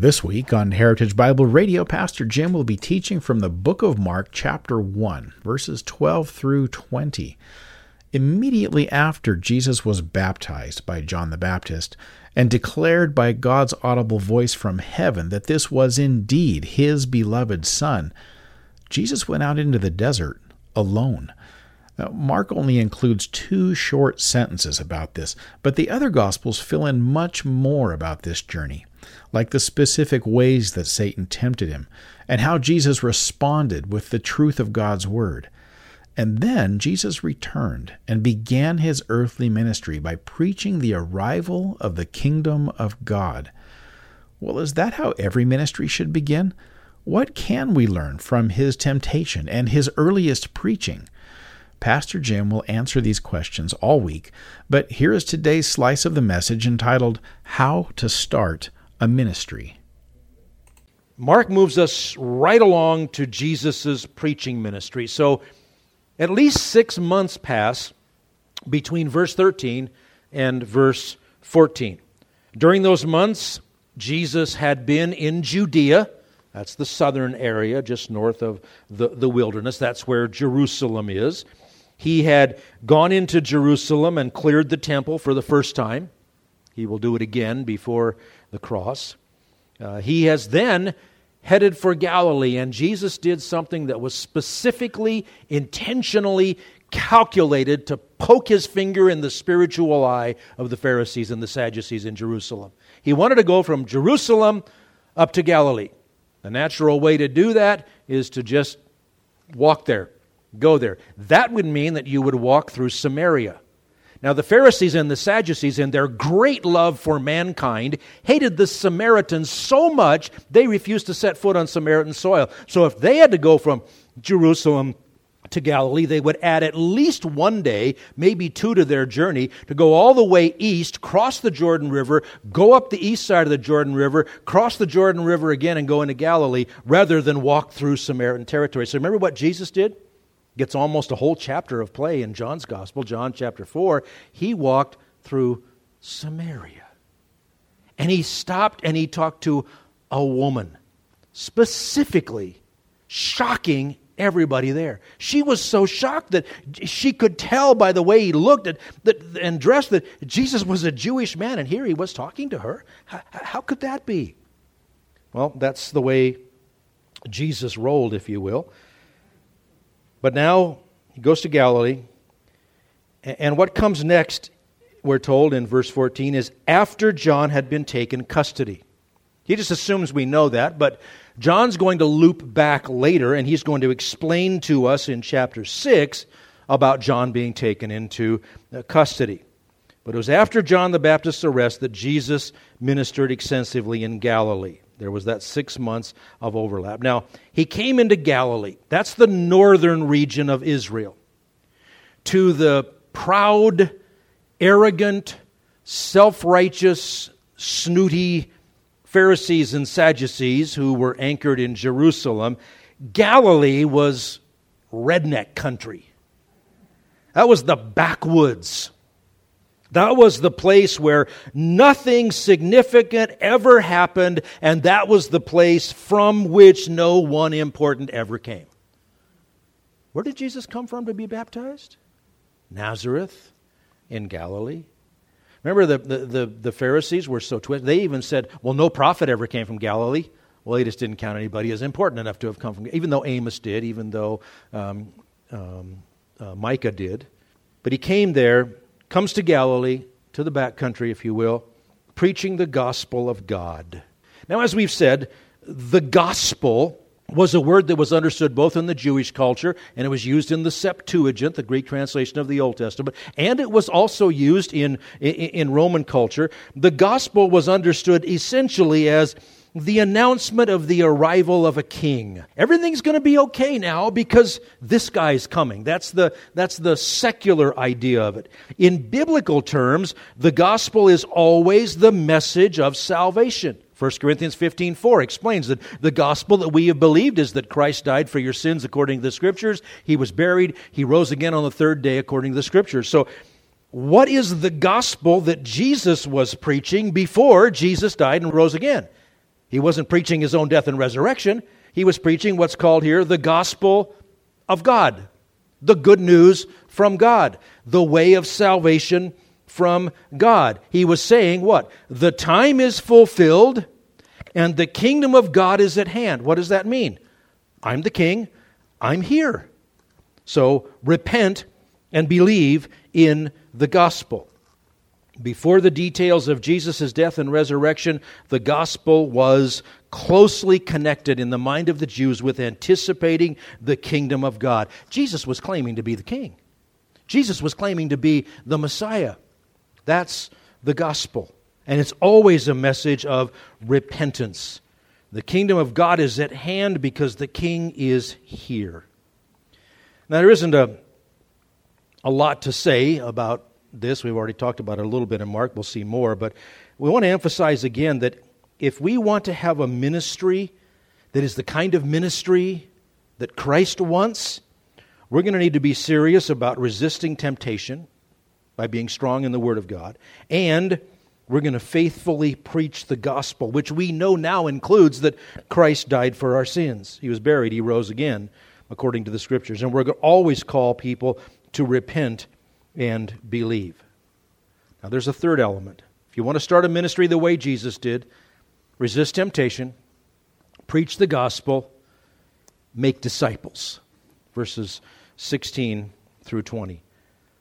This week on Heritage Bible Radio, Pastor Jim will be teaching from the book of Mark, chapter 1, verses 12 through 20. Immediately after Jesus was baptized by John the Baptist and declared by God's audible voice from heaven that this was indeed his beloved Son, Jesus went out into the desert alone. Mark only includes two short sentences about this, but the other Gospels fill in much more about this journey like the specific ways that Satan tempted him, and how Jesus responded with the truth of God's Word. And then Jesus returned and began his earthly ministry by preaching the arrival of the kingdom of God. Well, is that how every ministry should begin? What can we learn from his temptation and his earliest preaching? Pastor Jim will answer these questions all week, but here is today's slice of the message entitled How to Start a ministry. Mark moves us right along to Jesus' preaching ministry. So at least six months pass between verse 13 and verse 14. During those months, Jesus had been in Judea. That's the southern area, just north of the, the wilderness. That's where Jerusalem is. He had gone into Jerusalem and cleared the temple for the first time. He will do it again before the cross. Uh, he has then headed for Galilee, and Jesus did something that was specifically, intentionally calculated to poke his finger in the spiritual eye of the Pharisees and the Sadducees in Jerusalem. He wanted to go from Jerusalem up to Galilee. The natural way to do that is to just walk there, go there. That would mean that you would walk through Samaria. Now, the Pharisees and the Sadducees, in their great love for mankind, hated the Samaritans so much they refused to set foot on Samaritan soil. So, if they had to go from Jerusalem to Galilee, they would add at least one day, maybe two to their journey, to go all the way east, cross the Jordan River, go up the east side of the Jordan River, cross the Jordan River again, and go into Galilee, rather than walk through Samaritan territory. So, remember what Jesus did? Gets almost a whole chapter of play in John's Gospel, John chapter 4. He walked through Samaria. And he stopped and he talked to a woman, specifically shocking everybody there. She was so shocked that she could tell by the way he looked at, that, and dressed that Jesus was a Jewish man, and here he was talking to her. How, how could that be? Well, that's the way Jesus rolled, if you will. But now he goes to Galilee. And what comes next, we're told in verse 14, is after John had been taken custody. He just assumes we know that, but John's going to loop back later and he's going to explain to us in chapter 6 about John being taken into uh, custody. But it was after John the Baptist's arrest that Jesus ministered extensively in Galilee. There was that six months of overlap. Now, he came into Galilee. That's the northern region of Israel. To the proud, arrogant, self righteous, snooty Pharisees and Sadducees who were anchored in Jerusalem, Galilee was redneck country. That was the backwoods. That was the place where nothing significant ever happened, and that was the place from which no one important ever came. Where did Jesus come from to be baptized? Nazareth in Galilee. Remember, the, the, the, the Pharisees were so twisted. They even said, well, no prophet ever came from Galilee. Well, they just didn't count anybody as important enough to have come from, even though Amos did, even though um, um, uh, Micah did. But he came there comes to Galilee, to the back country, if you will, preaching the gospel of God. Now, as we've said, the gospel was a word that was understood both in the Jewish culture and it was used in the Septuagint, the Greek translation of the Old Testament, and it was also used in, in, in Roman culture. The gospel was understood essentially as the announcement of the arrival of a king. Everything's going to be okay now because this guy's coming. That's the, that's the secular idea of it. In biblical terms, the gospel is always the message of salvation. 1 Corinthians 15 4 explains that the gospel that we have believed is that Christ died for your sins according to the scriptures. He was buried. He rose again on the third day according to the scriptures. So, what is the gospel that Jesus was preaching before Jesus died and rose again? He wasn't preaching his own death and resurrection. He was preaching what's called here the gospel of God, the good news from God, the way of salvation from God. He was saying what? The time is fulfilled and the kingdom of God is at hand. What does that mean? I'm the king, I'm here. So repent and believe in the gospel. Before the details of Jesus' death and resurrection, the gospel was closely connected in the mind of the Jews with anticipating the kingdom of God. Jesus was claiming to be the king, Jesus was claiming to be the Messiah. That's the gospel. And it's always a message of repentance. The kingdom of God is at hand because the king is here. Now, there isn't a, a lot to say about this. We've already talked about it a little bit in Mark. We'll see more. But we want to emphasize again that if we want to have a ministry that is the kind of ministry that Christ wants, we're going to need to be serious about resisting temptation by being strong in the Word of God. And we're going to faithfully preach the gospel, which we know now includes that Christ died for our sins. He was buried, He rose again, according to the Scriptures. And we're going to always call people to repent and believe. Now, there's a third element. If you want to start a ministry the way Jesus did, resist temptation, preach the gospel, make disciples. Verses 16 through 20.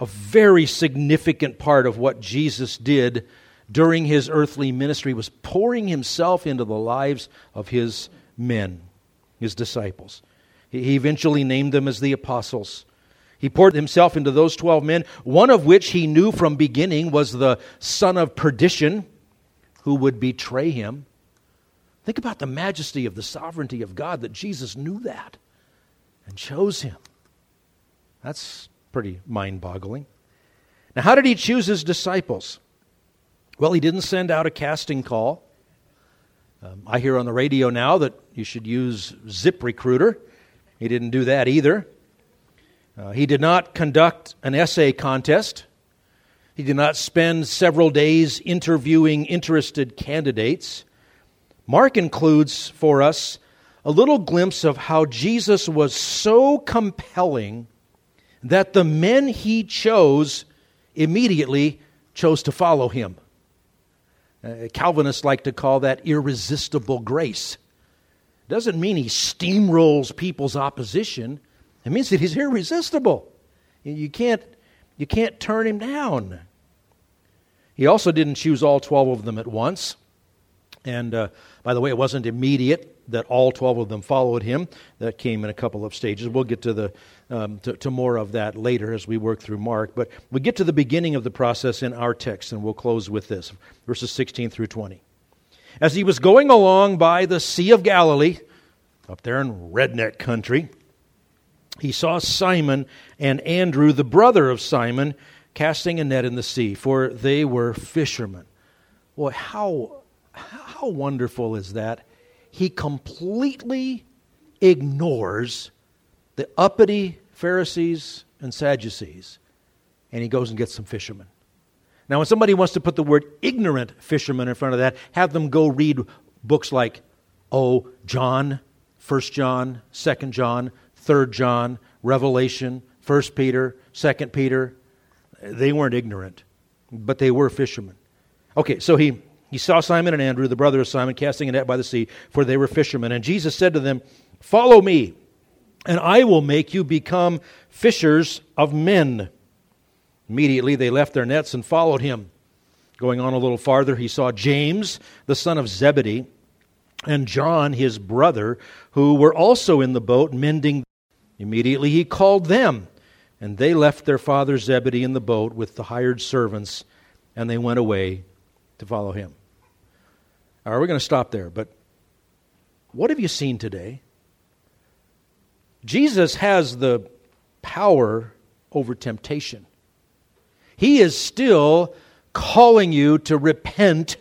A very significant part of what Jesus did during his earthly ministry was pouring himself into the lives of his men, his disciples. He eventually named them as the apostles. He poured himself into those 12 men, one of which he knew from beginning was the son of perdition who would betray him. Think about the majesty of the sovereignty of God that Jesus knew that and chose him. That's pretty mind boggling. Now, how did he choose his disciples? Well, he didn't send out a casting call. Um, I hear on the radio now that you should use Zip Recruiter. He didn't do that either. Uh, he did not conduct an essay contest. He did not spend several days interviewing interested candidates. Mark includes for us a little glimpse of how Jesus was so compelling that the men he chose immediately chose to follow him. Uh, Calvinists like to call that irresistible grace. Doesn't mean he steamrolls people's opposition. It means that he's irresistible. You can't, you can't turn him down. He also didn't choose all 12 of them at once. And uh, by the way, it wasn't immediate that all 12 of them followed him. That came in a couple of stages. We'll get to, the, um, to, to, more of that later as we work through Mark. But we get to the beginning of the process in our text, and we'll close with this verses 16 through 20. As he was going along by the Sea of Galilee, up there in redneck country, he saw Simon and Andrew, the brother of Simon, casting a net in the sea, for they were fishermen. Boy, how, how wonderful is that? He completely ignores the uppity Pharisees and Sadducees, and he goes and gets some fishermen. Now, when somebody wants to put the word ignorant fishermen in front of that, have them go read books like, oh, John, First John, Second John, Third John, Revelation, First Peter, Second Peter. They weren't ignorant, but they were fishermen. Okay, so he, he saw Simon and Andrew, the brother of Simon, casting a net by the sea, for they were fishermen. And Jesus said to them, Follow me, and I will make you become fishers of men. Immediately they left their nets and followed him. Going on a little farther, he saw James, the son of Zebedee, and John, his brother, who were also in the boat mending. Immediately he called them, and they left their father Zebedee in the boat with the hired servants, and they went away to follow him. Right, we're going to stop there, but What have you seen today? Jesus has the power over temptation. He is still calling you to repent.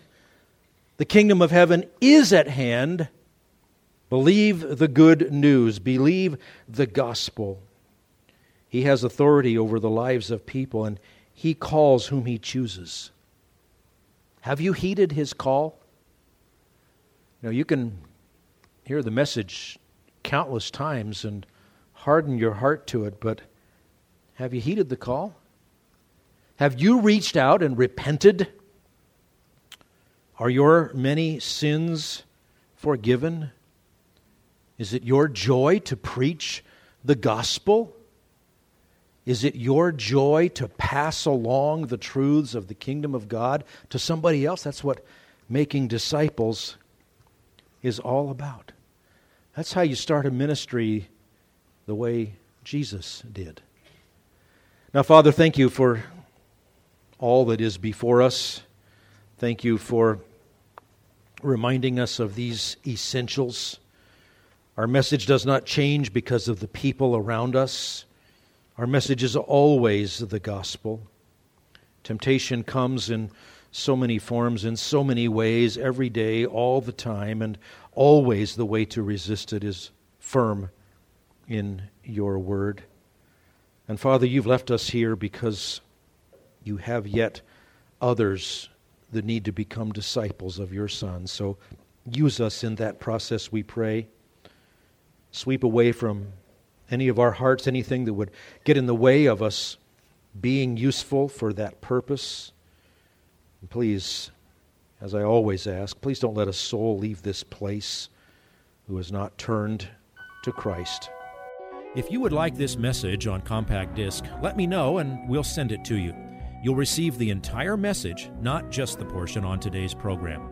The kingdom of heaven is at hand. Believe the good news, believe the gospel. He has authority over the lives of people, and he calls whom he chooses. Have you heeded his call? You know, you can hear the message countless times and harden your heart to it, but have you heeded the call? Have you reached out and repented? Are your many sins forgiven? Is it your joy to preach the gospel? Is it your joy to pass along the truths of the kingdom of God to somebody else? That's what making disciples is all about. That's how you start a ministry the way Jesus did. Now, Father, thank you for all that is before us. Thank you for reminding us of these essentials. Our message does not change because of the people around us. Our message is always the gospel. Temptation comes in so many forms, in so many ways, every day, all the time, and always the way to resist it is firm in your word. And Father, you've left us here because you have yet others that need to become disciples of your Son. So use us in that process, we pray. Sweep away from any of our hearts anything that would get in the way of us being useful for that purpose. And please, as I always ask, please don't let a soul leave this place who has not turned to Christ. If you would like this message on compact disc, let me know and we'll send it to you. You'll receive the entire message, not just the portion on today's program.